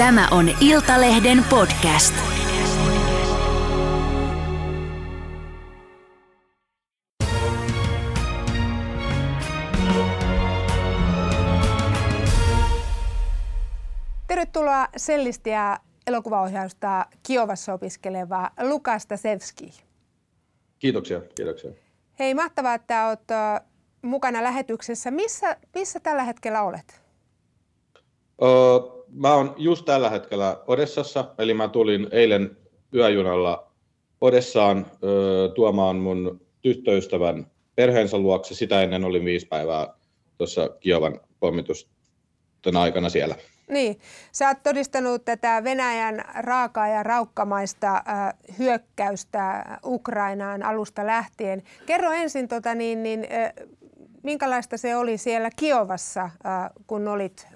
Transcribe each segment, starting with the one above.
Tämä on Iltalehden podcast. Tervetuloa sellistiä elokuvaohjausta Kiovassa opiskeleva Lukas Tasevski. Kiitoksia, kiitoksia. Hei, mahtavaa, että olet mukana lähetyksessä. Missä, missä tällä hetkellä olet? Öö, mä oon just tällä hetkellä Odessassa, eli mä tulin eilen yöjunalla Odessaan öö, tuomaan mun tyttöystävän perheensä luokse. Sitä ennen olin viisi päivää tuossa Kiovan pommitusten aikana siellä. Niin, sä oot todistanut tätä Venäjän raakaa ja raukkamaista äh, hyökkäystä Ukrainaan alusta lähtien. Kerro ensin, tota, niin, niin, äh, minkälaista se oli siellä Kiovassa, kun olit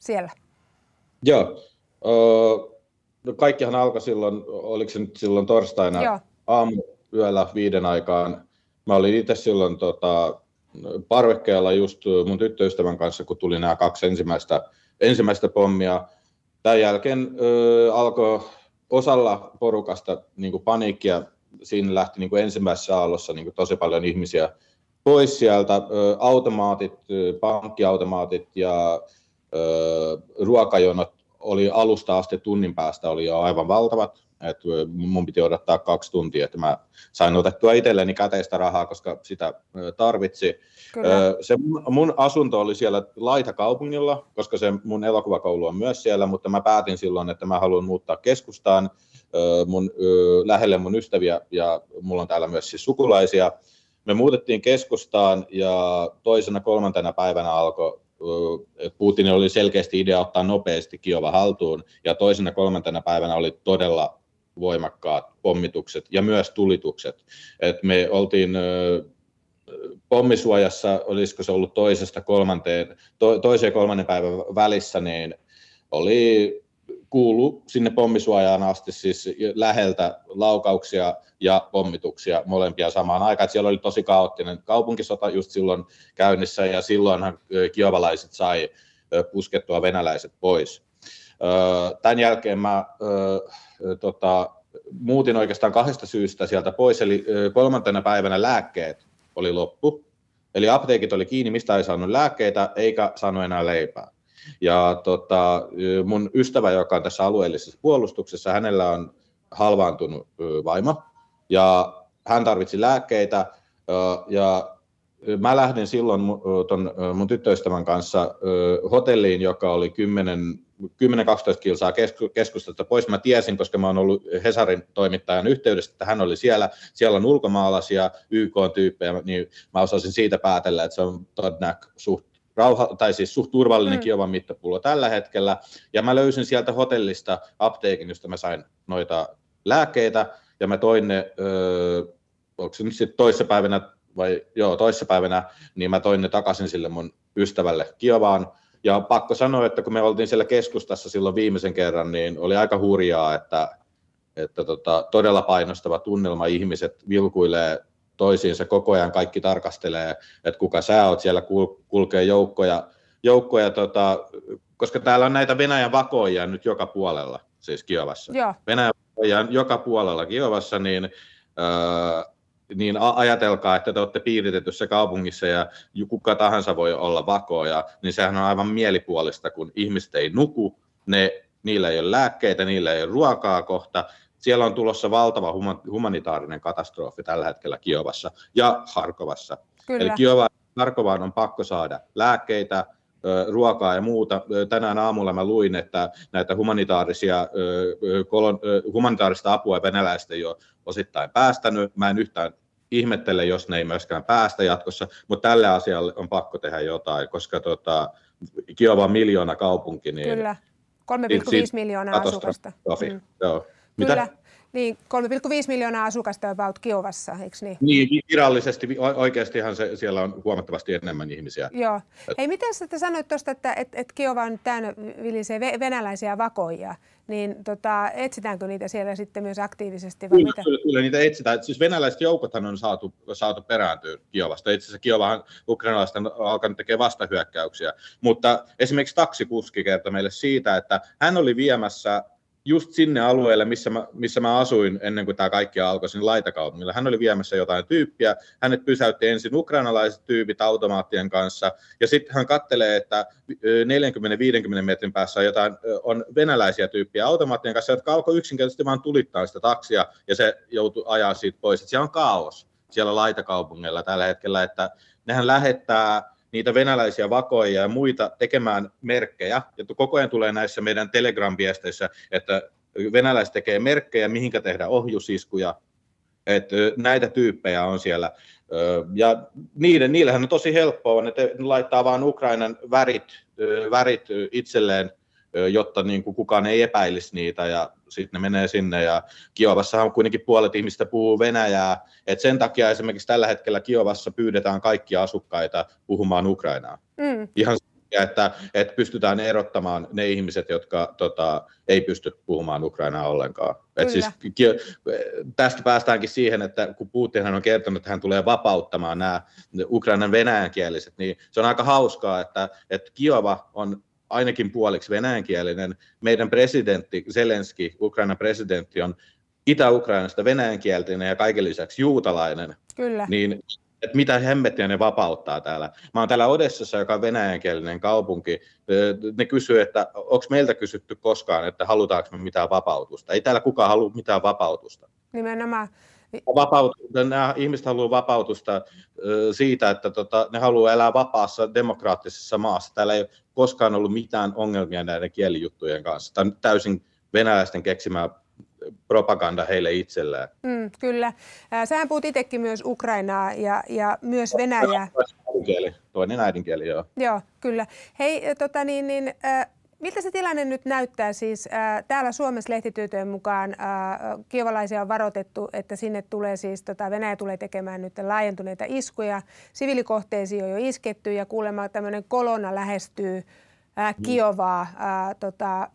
siellä? Joo, öö, no kaikkihan alkoi silloin, oliko se nyt silloin torstaina Joo. aamuyöllä viiden aikaan. Mä olin itse silloin tota, parvekkeella just mun tyttöystävän kanssa, kun tuli nämä kaksi ensimmäistä, ensimmäistä pommia. Tämän jälkeen ö, alkoi osalla porukasta niin kuin paniikkia. Siinä lähti niin kuin ensimmäisessä aallossa niin kuin tosi paljon ihmisiä pois sieltä. Ö, automaatit, pankkiautomaatit ja ruokajonot oli alusta asti tunnin päästä oli jo aivan valtavat. Et mun piti odottaa kaksi tuntia, että mä sain otettua itselleni käteistä rahaa, koska sitä tarvitsi. Kyllä. Se mun asunto oli siellä Laita-kaupungilla, koska se mun elokuvakoulu on myös siellä, mutta mä päätin silloin, että mä haluan muuttaa keskustaan mun, lähelle mun ystäviä ja mulla on täällä myös siis sukulaisia. Me muutettiin keskustaan ja toisena kolmantena päivänä alkoi Putin oli selkeästi idea ottaa nopeasti Kiova haltuun, ja toisena kolmantena päivänä oli todella voimakkaat pommitukset ja myös tulitukset. Et me oltiin pommisuojassa, olisiko se ollut toisesta kolmanteen, to, toisen ja kolmannen päivän välissä, niin oli kuulu sinne pommisuojaan asti siis läheltä laukauksia ja pommituksia molempia samaan aikaan. Että siellä oli tosi kaoottinen kaupunkisota just silloin käynnissä ja silloinhan kiovalaiset sai puskettua venäläiset pois. Tämän jälkeen mä tota, muutin oikeastaan kahdesta syystä sieltä pois, eli kolmantena päivänä lääkkeet oli loppu, eli apteekit oli kiinni, mistä ei saanut lääkkeitä eikä saanut enää leipää. Ja tota, mun ystävä, joka on tässä alueellisessa puolustuksessa, hänellä on halvaantunut vaimo ja hän tarvitsi lääkkeitä ja mä lähdin silloin ton mun tyttöystävän kanssa hotelliin, joka oli 10-12 kilsaa keskustasta pois. Mä tiesin, koska mä oon ollut Hesarin toimittajan yhteydessä, että hän oli siellä. Siellä on ulkomaalaisia YK-tyyppejä, niin mä osasin siitä päätellä, että se on todennäköisesti suht rauha, tai siis suht turvallinen mm. Kiovan mittapullo tällä hetkellä. Ja mä löysin sieltä hotellista apteekin, josta mä sain noita lääkkeitä, ja mä toin ne, öö, onko se nyt sitten toissapäivänä, vai joo, toissapäivänä, niin mä toin ne takaisin sille mun ystävälle Kiovaan. Ja pakko sanoa, että kun me oltiin siellä keskustassa silloin viimeisen kerran, niin oli aika hurjaa, että, että tota, todella painostava tunnelma, ihmiset vilkuilee toisiinsa koko ajan kaikki tarkastelee, että kuka sä oot, siellä kulkee joukkoja, joukkoja tota, koska täällä on näitä Venäjän vakoja nyt joka puolella, siis Kiovassa. Joo. Venäjän vakoja joka puolella Kiovassa, niin, ää, niin ajatelkaa, että te olette piiritetyssä kaupungissa ja kuka tahansa voi olla vakoja, niin sehän on aivan mielipuolista, kun ihmiset ei nuku, ne, niillä ei ole lääkkeitä, niillä ei ole ruokaa kohta, siellä on tulossa valtava humanitaarinen katastrofi tällä hetkellä Kiovassa ja Harkovassa. Kyllä. Eli Kiova, Harkovaan on pakko saada lääkkeitä, ruokaa ja muuta. Tänään aamulla mä luin, että näitä humanitaarisia, humanitaarista apua venäläistä ei ole osittain päästänyt. Mä en yhtään ihmettele, jos ne ei myöskään päästä jatkossa, mutta tälle asialle on pakko tehdä jotain, koska tota, Kiova on miljoona kaupunki. Niin Kyllä, 3,5 miljoonaa asukasta. Mm. Joo. Mitä? Kyllä. Niin, 3,5 miljoonaa asukasta about Kiovassa, eikö niin? Niin, virallisesti, oikeastihan se, siellä on huomattavasti enemmän ihmisiä. Joo. Hei, miten sä sanoit tuosta, että et, et Kiova on täynnä vilisee venäläisiä vakoja, niin tota, etsitäänkö niitä siellä sitten myös aktiivisesti? Vai kyllä, mitä? Kyllä, kyllä, niitä etsitään. Siis venäläiset joukothan on saatu, saatu perääntyä Kiovasta. Itse asiassa Kiovahan ukrainalaiset on alkanut tekemään vastahyökkäyksiä. Mutta esimerkiksi taksikuski kertoi meille siitä, että hän oli viemässä just sinne alueelle, missä mä, missä mä asuin ennen kuin tämä kaikki alkoi, sinne laitakaupungilla. Hän oli viemässä jotain tyyppiä, hänet pysäytti ensin ukrainalaiset tyypit automaattien kanssa, ja sitten hän kattelee, että 40-50 metrin päässä on, jotain, on venäläisiä tyyppiä automaattien kanssa, jotka alkoi yksinkertaisesti vain tulittaa sitä taksia, ja se joutui ajaa siitä pois. Et siellä on kaos siellä laitakaupungilla tällä hetkellä, että nehän lähettää niitä venäläisiä vakoja ja muita tekemään merkkejä. Ja koko ajan tulee näissä meidän Telegram-viesteissä, että venäläiset tekee merkkejä, mihinkä tehdä ohjusiskuja. Että näitä tyyppejä on siellä. Ja niiden, niillähän on tosi helppoa, ne, laittaa vain Ukrainan värit, värit itselleen jotta niin kuin kukaan ei epäilisi niitä ja sitten ne menee sinne ja Kiovassahan kuitenkin puolet ihmistä puhuu Venäjää, et sen takia esimerkiksi tällä hetkellä Kiovassa pyydetään kaikkia asukkaita puhumaan Ukrainaa. Mm. Ihan että, että pystytään erottamaan ne ihmiset, jotka tota, ei pysty puhumaan Ukrainaa ollenkaan. Et siis, tästä päästäänkin siihen, että kun Putin on kertonut, että hän tulee vapauttamaan nämä Ukrainan venäjänkieliset, niin se on aika hauskaa, että, että Kiova on ainakin puoliksi venäjänkielinen. Meidän presidentti Zelenski, Ukrainan presidentti, on Itä-Ukrainasta venäjänkielinen ja kaiken lisäksi juutalainen. Kyllä. Niin että mitä hemmettiä ne vapauttaa täällä. Mä oon täällä Odessassa, joka on venäjänkielinen kaupunki. Ne kysyy, että onko meiltä kysytty koskaan, että halutaanko me mitään vapautusta. Ei täällä kukaan halua mitään vapautusta. Nimenomaan. Vapaut, nämä ihmiset haluaa vapautusta siitä, että tota, ne haluaa elää vapaassa demokraattisessa maassa. Täällä ei koskaan ollut mitään ongelmia näiden kielijuttujen kanssa. Tämä on täysin venäläisten keksimä propaganda heille itselleen. Mm, kyllä. Sähän puhut itsekin myös Ukrainaa ja, ja myös Venäjää. Toinen äidinkieli, joo. Joo, kyllä. Hei, tota niin, niin, äh, Miltä se tilanne nyt näyttää? Siis äh, täällä Suomessa lehtityötöjen mukaan äh, kiovalaisia on varoitettu, että sinne tulee siis, tota, Venäjä tulee tekemään nyt laajentuneita iskuja. Siviilikohteisiin on jo isketty ja kuulemma tämmöinen kolona lähestyy äh, Kiovaa. Äh, tota,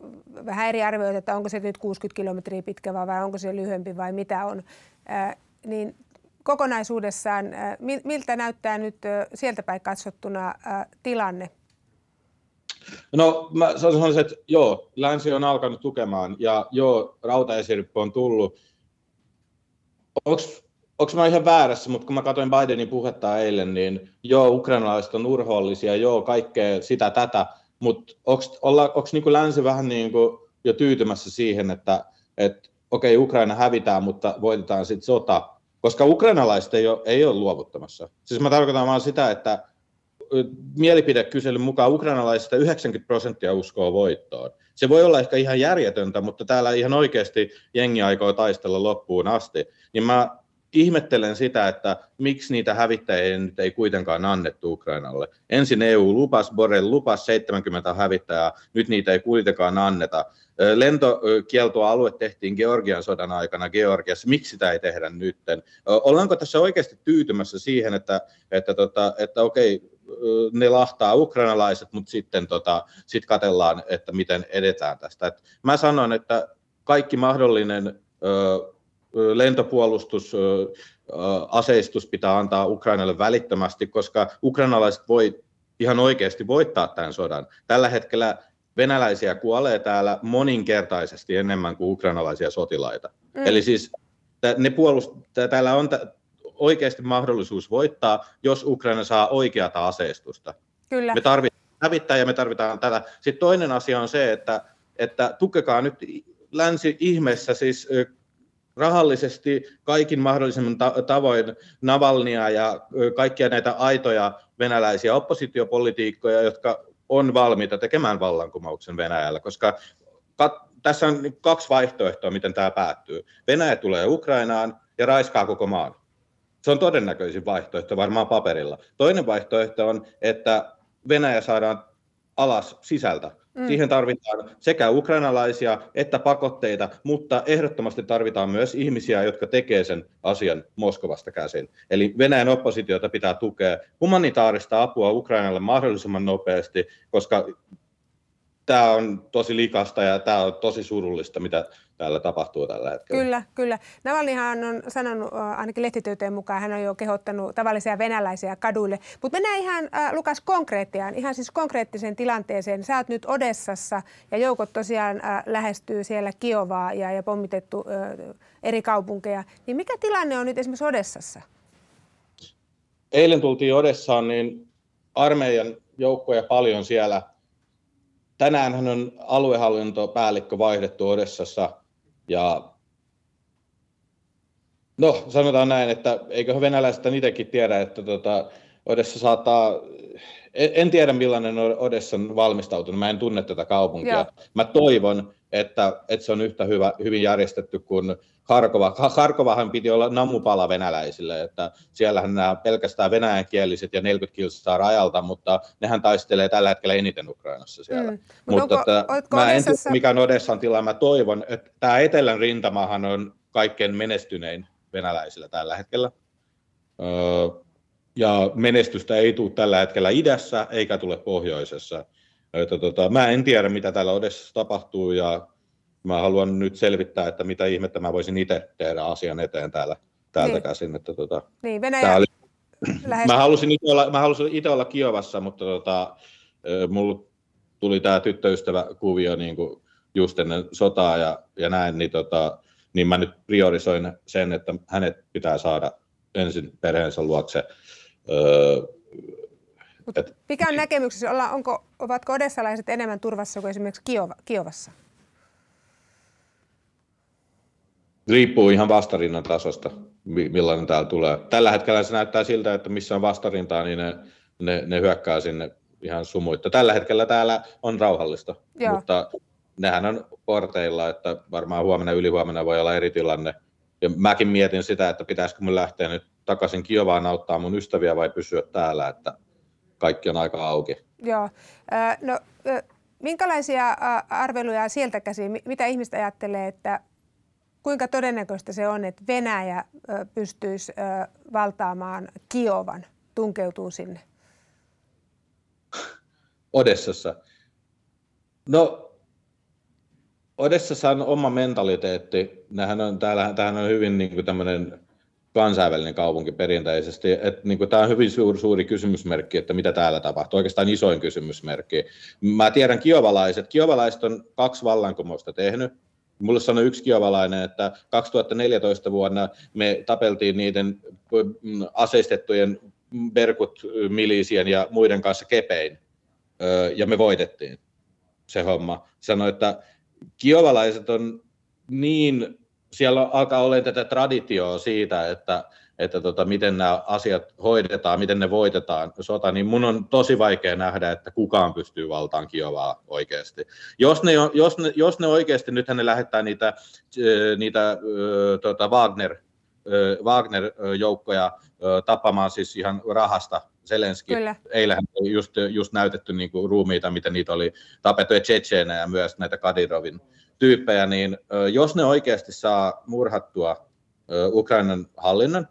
vähän eri arvioita, että onko se nyt 60 kilometriä pitkä vai onko se lyhyempi vai mitä on. Äh, niin kokonaisuudessaan, äh, miltä näyttää nyt äh, sieltä päin katsottuna äh, tilanne No mä sanoisin, että joo, länsi on alkanut tukemaan ja joo, rautaesirippu on tullut. Onko mä ihan väärässä, mutta kun mä katsoin Bidenin puhetta eilen, niin joo, ukrainalaiset on urhoollisia, joo, kaikkea sitä tätä, mutta onko niin länsi vähän niin kuin jo tyytymässä siihen, että et, okei, okay, Ukraina hävitään, mutta voitetaan sitten sota, koska ukrainalaiset ei ole, ei ole luovuttamassa. Siis mä tarkoitan vaan sitä, että mielipidekyselyn mukaan ukrainalaisista 90 prosenttia uskoo voittoon. Se voi olla ehkä ihan järjetöntä, mutta täällä ihan oikeasti jengi aikoo taistella loppuun asti. Niin mä ihmettelen sitä, että miksi niitä hävittäjiä nyt ei kuitenkaan annettu Ukrainalle. Ensin EU lupas, Borrell lupas 70 hävittäjää, nyt niitä ei kuitenkaan anneta. Lentokieltoalue tehtiin Georgian sodan aikana Georgiassa, miksi sitä ei tehdä nytten? Ollaanko tässä oikeasti tyytymässä siihen, että, että, tota, että okei, ne lahtaa ukrainalaiset, mutta sitten tota, sit katellaan, että miten edetään tästä. Et mä sanon, että kaikki mahdollinen ö, lentopuolustus, ö, aseistus pitää antaa Ukrainalle välittömästi, koska ukrainalaiset voi ihan oikeasti voittaa tämän sodan. Tällä hetkellä venäläisiä kuolee täällä moninkertaisesti enemmän kuin ukrainalaisia sotilaita. Mm. Eli siis ne puolust- täällä on oikeasti mahdollisuus voittaa, jos Ukraina saa oikeata aseistusta. Kyllä. Me tarvitaan hävittää ja me tarvitaan tätä. Sitten toinen asia on se, että, että tukekaa nyt länsi ihmeessä siis rahallisesti kaikin mahdollisen tavoin Navalnia ja kaikkia näitä aitoja venäläisiä oppositiopolitiikkoja, jotka on valmiita tekemään vallankumouksen Venäjällä, koska kat- tässä on kaksi vaihtoehtoa, miten tämä päättyy. Venäjä tulee Ukrainaan ja raiskaa koko maan. Se on todennäköisin vaihtoehto varmaan paperilla. Toinen vaihtoehto on, että Venäjä saadaan alas sisältä. Mm. Siihen tarvitaan sekä ukrainalaisia että pakotteita, mutta ehdottomasti tarvitaan myös ihmisiä, jotka tekee sen asian Moskovasta käsin. Eli Venäjän oppositiota pitää tukea humanitaarista apua Ukrainalle mahdollisimman nopeasti, koska tämä on tosi likasta ja tämä on tosi surullista, mitä täällä tapahtuu tällä hetkellä. Kyllä, kyllä. Navalnyhan on sanonut, ainakin lehtityöteen mukaan, hän on jo kehottanut tavallisia venäläisiä kaduille. Mutta mennään ihan, äh, Lukas, konkreettiaan, ihan siis konkreettiseen tilanteeseen. Sä oot nyt Odessassa ja joukot tosiaan äh, lähestyy siellä Kiovaa ja, ja pommitettu äh, eri kaupunkeja. Niin mikä tilanne on nyt esimerkiksi Odessassa? Eilen tultiin Odessaan, niin armeijan joukkoja paljon siellä. Tänään on aluehallintopäällikkö vaihdettu Odessassa – ja no, sanotaan näin, että eikö venäläiset itsekin tiedä, että tota, Odessa saattaa, en, en tiedä millainen Odessa on valmistautunut, mä en tunne tätä kaupunkia. Joo. Mä toivon, että, että se on yhtä hyvä, hyvin järjestetty kuin Harkova. Harkovahan piti olla namupala venäläisille, että siellähän nämä pelkästään venäjänkieliset ja 40 kilsaa rajalta, mutta nehän taistelee tällä hetkellä eniten Ukrainassa siellä. Mm. Mutta onko, että, mä en tiedä, mikä on Odessan tila. Mä toivon, että tämä etelän rintamahan on kaikkein menestynein venäläisillä tällä hetkellä. Öö, ja menestystä ei tule tällä hetkellä idässä eikä tule pohjoisessa. Että tota, mä en tiedä, mitä täällä Odessassa tapahtuu ja mä haluan nyt selvittää, että mitä ihmettä mä voisin itse tehdä asian eteen täällä, täältä niin. käsin. Että tota, niin, Venäjä oli, mä halusin itse olla, mä halusin itse olla Kiovassa, mutta tota, mulla tuli tämä tyttöystäväkuvio niin kuin just ennen sotaa ja, ja näin, niin, tota, niin mä nyt priorisoin sen, että hänet pitää saada ensin perheensä luokse. Öö, et, mikä on näkemyksessä? Olla, onko, ovatko odessalaiset enemmän turvassa kuin esimerkiksi Kiova, Kiovassa? Riippuu ihan vastarinnan tasosta, millainen täällä tulee. Tällä hetkellä se näyttää siltä, että missä on vastarintaa, niin ne, ne, ne hyökkää sinne ihan sumuitta. Tällä hetkellä täällä on rauhallista, Joo. mutta nehän on porteilla, että varmaan huomenna ylihuomenna voi olla eri tilanne. Ja mäkin mietin sitä, että pitäisikö mun lähteä nyt takaisin Kiovaan auttaa mun ystäviä vai pysyä täällä, että kaikki on aika auki. Joo. No, minkälaisia arveluja sieltä käsin, mitä ihmiset ajattelee, että kuinka todennäköistä se on, että Venäjä pystyisi valtaamaan Kiovan, tunkeutuu sinne? Odessassa. No, Odessassa on oma mentaliteetti. Nämähän on, täällä, tämähän on hyvin niin kuin tämmöinen kansainvälinen kaupunki perinteisesti. Että, niin kuin, tämä on hyvin suuri, suuri kysymysmerkki, että mitä täällä tapahtuu. Oikeastaan isoin kysymysmerkki. Mä tiedän kiovalaiset. Kiovalaiset on kaksi vallankumousta tehnyt. Mulle sanoi yksi kiovalainen, että 2014 vuonna me tapeltiin niiden mm, aseistettujen Berkut, milisien ja muiden kanssa kepein, ja me voitettiin se homma. Sanoi, että kiovalaiset on niin, siellä alkaa olla tätä traditioa siitä, että että tota, miten nämä asiat hoidetaan, miten ne voitetaan sota, niin mun on tosi vaikea nähdä, että kukaan pystyy valtaan Kiovaa oikeasti. Jos ne, jos ne, jos ne oikeasti, nythän ne lähettää niitä, niitä tota Wagner, Wagner-joukkoja tappamaan siis ihan rahasta Zelenski. Kyllä. Eilähän just, just näytetty niin kuin ruumiita, miten niitä oli tapettu, ja ja myös näitä Kadirovin tyyppejä, niin jos ne oikeasti saa murhattua Ukrainan hallinnon,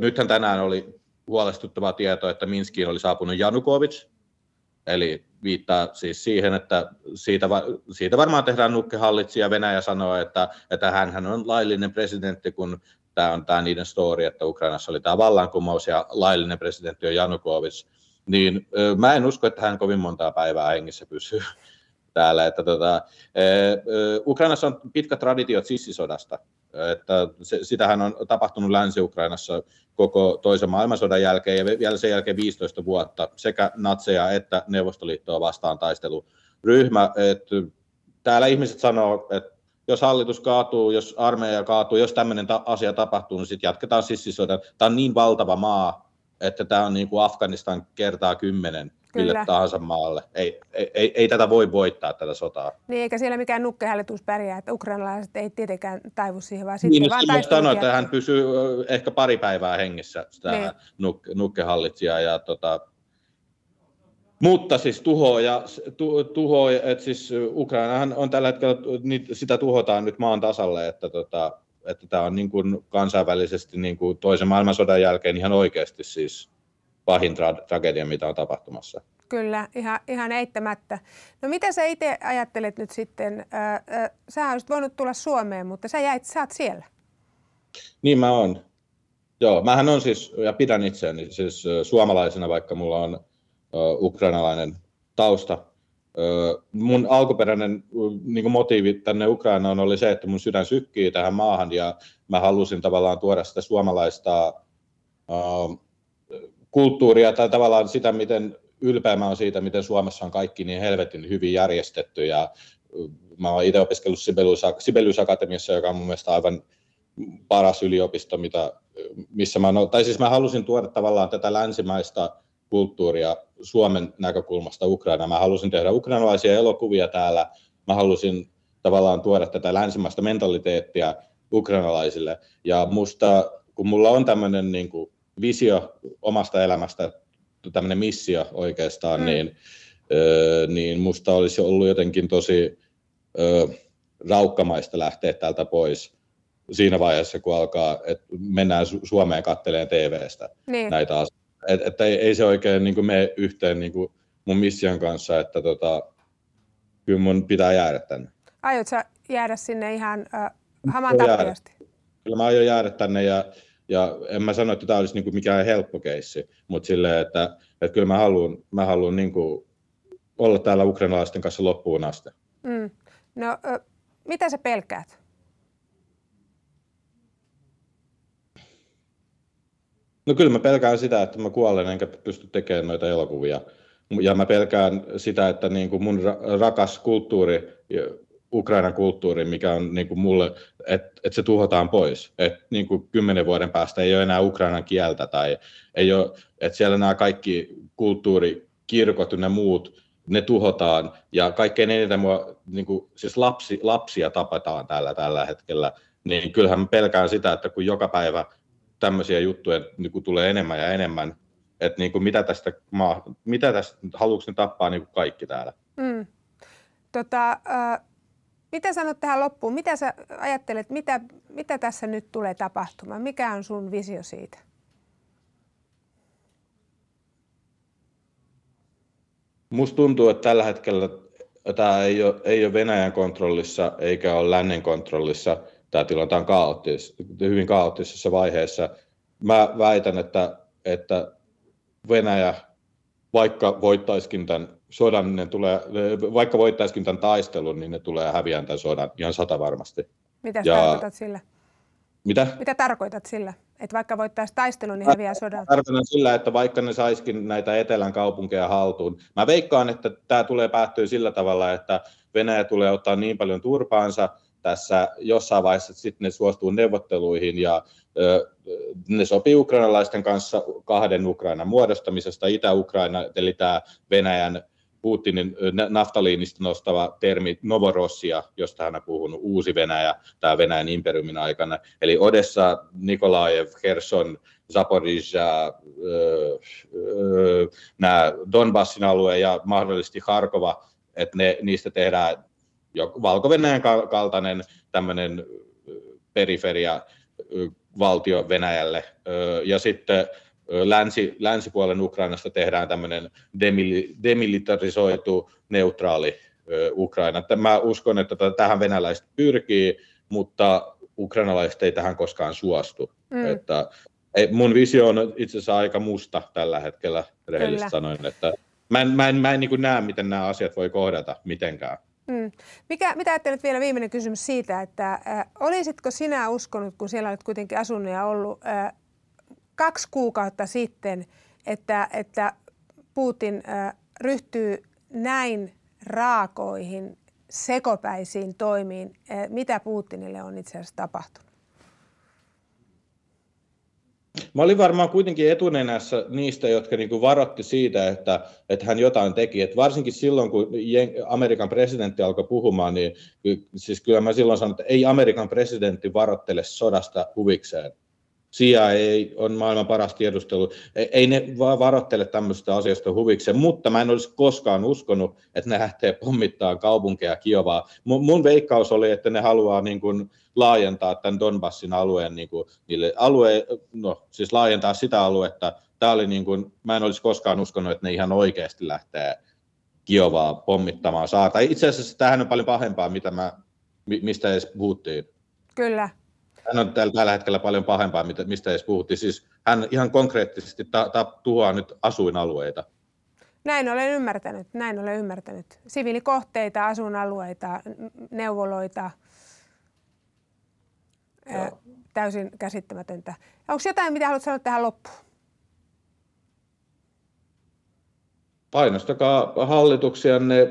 Nythän tänään oli huolestuttava tieto, että Minskiin oli saapunut Janukovic, eli viittaa siis siihen, että siitä, siitä varmaan tehdään nukkehallitsija. Venäjä sanoo, että, että hän on laillinen presidentti, kun tämä on tämä niiden story, että Ukrainassa oli tämä vallankumous ja laillinen presidentti on Janukovic. Niin mä en usko, että hän kovin montaa päivää hengissä pysyy täällä. Että tota, Ukrainassa on pitkä traditiot sissisodasta. Että se, sitähän on tapahtunut Länsi-Ukrainassa koko toisen maailmansodan jälkeen ja vielä sen jälkeen 15 vuotta sekä natseja että Neuvostoliittoa vastaan taisteluryhmä. Että täällä ihmiset sanoo, että jos hallitus kaatuu, jos armeija kaatuu, jos tämmöinen ta- asia tapahtuu, niin sitten jatketaan sissisodan. Tämä on niin valtava maa, että tämä on niin kuin Afganistan kertaa kymmenen Kyllä. mille tahansa maalle. Ei, ei, ei, ei tätä voi voittaa, tätä sotaa. Niin, eikä siellä mikään nukkehälytys pärjää, että ukrainalaiset ei tietenkään taivu siihen, vaan sitten niin, vaan niin, sanoin, että hän pysyy ehkä pari päivää hengissä, tämä niin. nuk, nukkehallitsija. Ja, tota, Mutta siis tuho, ja, tu, tuho että siis Ukrainahan on tällä hetkellä, sitä tuhotaan nyt maan tasalle, että, tota, että tämä on niin kuin kansainvälisesti niin kuin toisen maailmansodan jälkeen ihan oikeasti siis pahin tra- tragedia, mitä on tapahtumassa. Kyllä, ihan, ihan eittämättä. No mitä sä itse ajattelet nyt sitten? Sä olisit voinut tulla Suomeen, mutta sä jäit, sä oot siellä. Niin mä oon. Joo, mähän on siis, ja pidän itseäni siis suomalaisena, vaikka mulla on uh, ukrainalainen tausta. Uh, mun alkuperäinen uh, niin motiivi tänne Ukrainaan oli se, että mun sydän sykkii tähän maahan ja mä halusin tavallaan tuoda sitä suomalaista uh, kulttuuria tai tavallaan sitä, miten ylpeä mä siitä, miten Suomessa on kaikki niin helvetin hyvin järjestetty ja mä olen itse opiskellut Sibelius, Sibelius Akatemiassa, joka on mun mielestä aivan paras yliopisto, mitä, missä mä, tai siis mä halusin tuoda tavallaan tätä länsimaista kulttuuria Suomen näkökulmasta Ukrainaan. Mä halusin tehdä ukrainalaisia elokuvia täällä, mä halusin tavallaan tuoda tätä länsimaista mentaliteettia ukrainalaisille. Ja musta, kun mulla on tämmöinen niin kuin visio omasta elämästä, tämmöinen missio oikeastaan, mm. niin, ö, niin musta olisi ollut jotenkin tosi ö, raukkamaista lähteä täältä pois siinä vaiheessa, kun alkaa, että mennään Suomeen katteleen TV-stä niin. näitä asioita. Et, et ei, ei se oikein niin mene yhteen niin kuin mun mission kanssa, että tota, kyllä mun pitää jäädä tänne. Aiotko sä jäädä sinne ihan äh, haman? Kyllä mä aion jäädä tänne ja, ja en mä sano, että tämä olisi niin kuin mikään helppo keissi, mutta silleen, että, että kyllä mä haluan, mä haluan niin kuin olla täällä ukrainalaisten kanssa loppuun asti. Mm. No, äh, mitä sä pelkäät? No kyllä mä pelkään sitä, että mä kuolen enkä pysty tekemään noita elokuvia. Ja mä pelkään sitä, että niin kuin mun rakas kulttuuri, Ukrainan kulttuuri, mikä on niin kuin mulle, että, että se tuhotaan pois. Että niin kuin kymmenen vuoden päästä ei ole enää Ukrainan kieltä tai ei ole, että siellä nämä kaikki kulttuurikirkot ja muut, ne tuhotaan. Ja kaikkein eniten mua, niin kuin, siis lapsi, lapsia tapataan täällä tällä hetkellä. Niin kyllähän mä pelkään sitä, että kun joka päivä tämmöisiä juttuja niin kuin tulee enemmän ja enemmän, että niin kuin mitä tästä, mitä tästä haluatko ne tappaa niin kuin kaikki täällä? Mm. Tota, äh, mitä sanot tähän loppuun? Mitä sä ajattelet, mitä, mitä tässä nyt tulee tapahtumaan? Mikä on sun visio siitä? Musta tuntuu, että tällä hetkellä tämä ei ole, ei ole Venäjän kontrollissa eikä ole lännen kontrollissa – tämä tilanne on kaoottis, hyvin kaoottisessa vaiheessa. Mä väitän, että, että Venäjä, vaikka voittaisikin tämän sodan, ne tulee, vaikka voittaisikin tämän taistelun, niin ne tulee häviämään tämän sodan ihan sata varmasti. Mitä ja... tarkoitat sillä? Mitä? Mitä tarkoitat sillä? Että vaikka voittaisi taistelun, niin häviää sodan? Tarkoitan sillä, että vaikka ne saisikin näitä etelän kaupunkeja haltuun. Mä veikkaan, että tämä tulee päättyä sillä tavalla, että Venäjä tulee ottaa niin paljon turpaansa, tässä jossain vaiheessa sitten ne suostuu neuvotteluihin ja ne sopii ukrainalaisten kanssa kahden Ukrainan muodostamisesta. Itä-Ukraina, eli tämä Venäjän Putinin naftaliinista nostava termi Novorossia, josta hän on puhunut, uusi Venäjä, tämä Venäjän imperiumin aikana. Eli Odessa, Nikolaev, Kherson, Zaporizhia, nämä Donbassin alue ja mahdollisesti Harkova, että ne, niistä tehdään valko kaltainen tämmöinen periferia valtio Venäjälle. Ja sitten länsi, länsipuolen Ukrainasta tehdään tämmöinen demilitarisoitu, neutraali Ukraina. Mä uskon, että tähän venäläiset pyrkii, mutta ukrainalaiset ei tähän koskaan suostu. Mm. Että, mun visio on itse asiassa aika musta tällä hetkellä, rehellisesti sanoen. Että mä en, mä en, mä en niin näe, miten nämä asiat voi kohdata mitenkään. Mm. Mikä, mitä ajattelet vielä viimeinen kysymys siitä, että äh, olisitko sinä uskonut, kun siellä olet kuitenkin asunut ja ollut äh, kaksi kuukautta sitten, että, että Putin ryhtyy näin raakoihin, sekopäisiin toimiin, mitä Putinille on itse asiassa tapahtunut? Mä olin varmaan kuitenkin etunenässä niistä, jotka niin varotti siitä, että, että hän jotain teki. Et varsinkin silloin, kun Amerikan presidentti alkoi puhumaan, niin siis kyllä mä silloin sanoin, että ei Amerikan presidentti varottele sodasta huvikseen. CIA on maailman paras tiedustelu. Ei ne varoittele tämmöistä asiasta huvikseen, mutta mä en olisi koskaan uskonut, että ne lähtee pommittaa kaupunkeja Kiovaa. Mun, veikkaus oli, että ne haluaa niin kuin laajentaa tämän Donbassin alueen, niin kuin, niille alue, no, siis laajentaa sitä aluetta. Tämä oli niin kuin, mä en olisi koskaan uskonut, että ne ihan oikeasti lähtee Kiovaa pommittamaan saarta. Itse asiassa tämähän on paljon pahempaa, mitä mä, mistä edes puhuttiin. Kyllä. Hän on tällä hetkellä paljon pahempaa, mistä edes puhuttiin. Siis hän ihan konkreettisesti ta- ta- tuhoaa nyt asuinalueita. Näin olen ymmärtänyt, näin olen ymmärtänyt. Siviilikohteita, asuinalueita, neuvoloita. Joo. Täysin käsittämätöntä. Onko jotain, mitä haluat sanoa tähän loppuun? Painostakaa hallituksianne,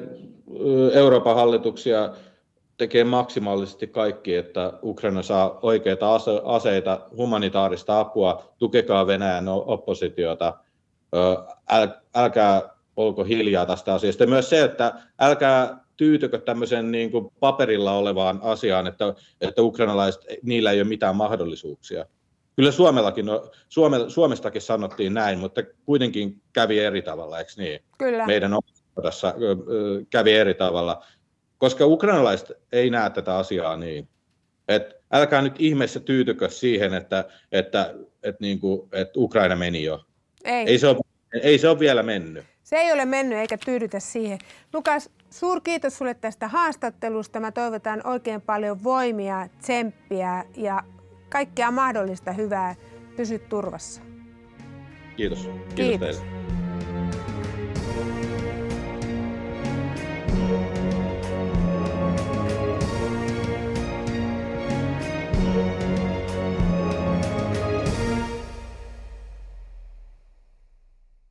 Euroopan hallituksia tekee maksimaalisesti kaikki, että Ukraina saa oikeita aseita, humanitaarista apua, tukekaa Venäjän oppositiota, älkää olko hiljaa tästä asiasta. Myös se, että älkää tyytykö tämmöisen niin kuin paperilla olevaan asiaan, että, että ukrainalaiset, niillä ei ole mitään mahdollisuuksia. Kyllä Suomellakin, Suome, Suomestakin sanottiin näin, mutta kuitenkin kävi eri tavalla, eikö niin? Kyllä. Meidän omassa kävi eri tavalla koska ukrainalaiset ei näe tätä asiaa niin. Et älkää nyt ihmeessä tyytykö siihen, että, että, että, niin kuin, että Ukraina meni jo. Ei. Ei, se ole, ei se ole vielä mennyt. Se ei ole mennyt eikä tyydytä siihen. Lukas, kiitos sulle tästä haastattelusta. Mä toivotan oikein paljon voimia, tsemppiä ja kaikkea mahdollista hyvää. Pysy turvassa. Kiitos. Kiitos, Kiitos. teille.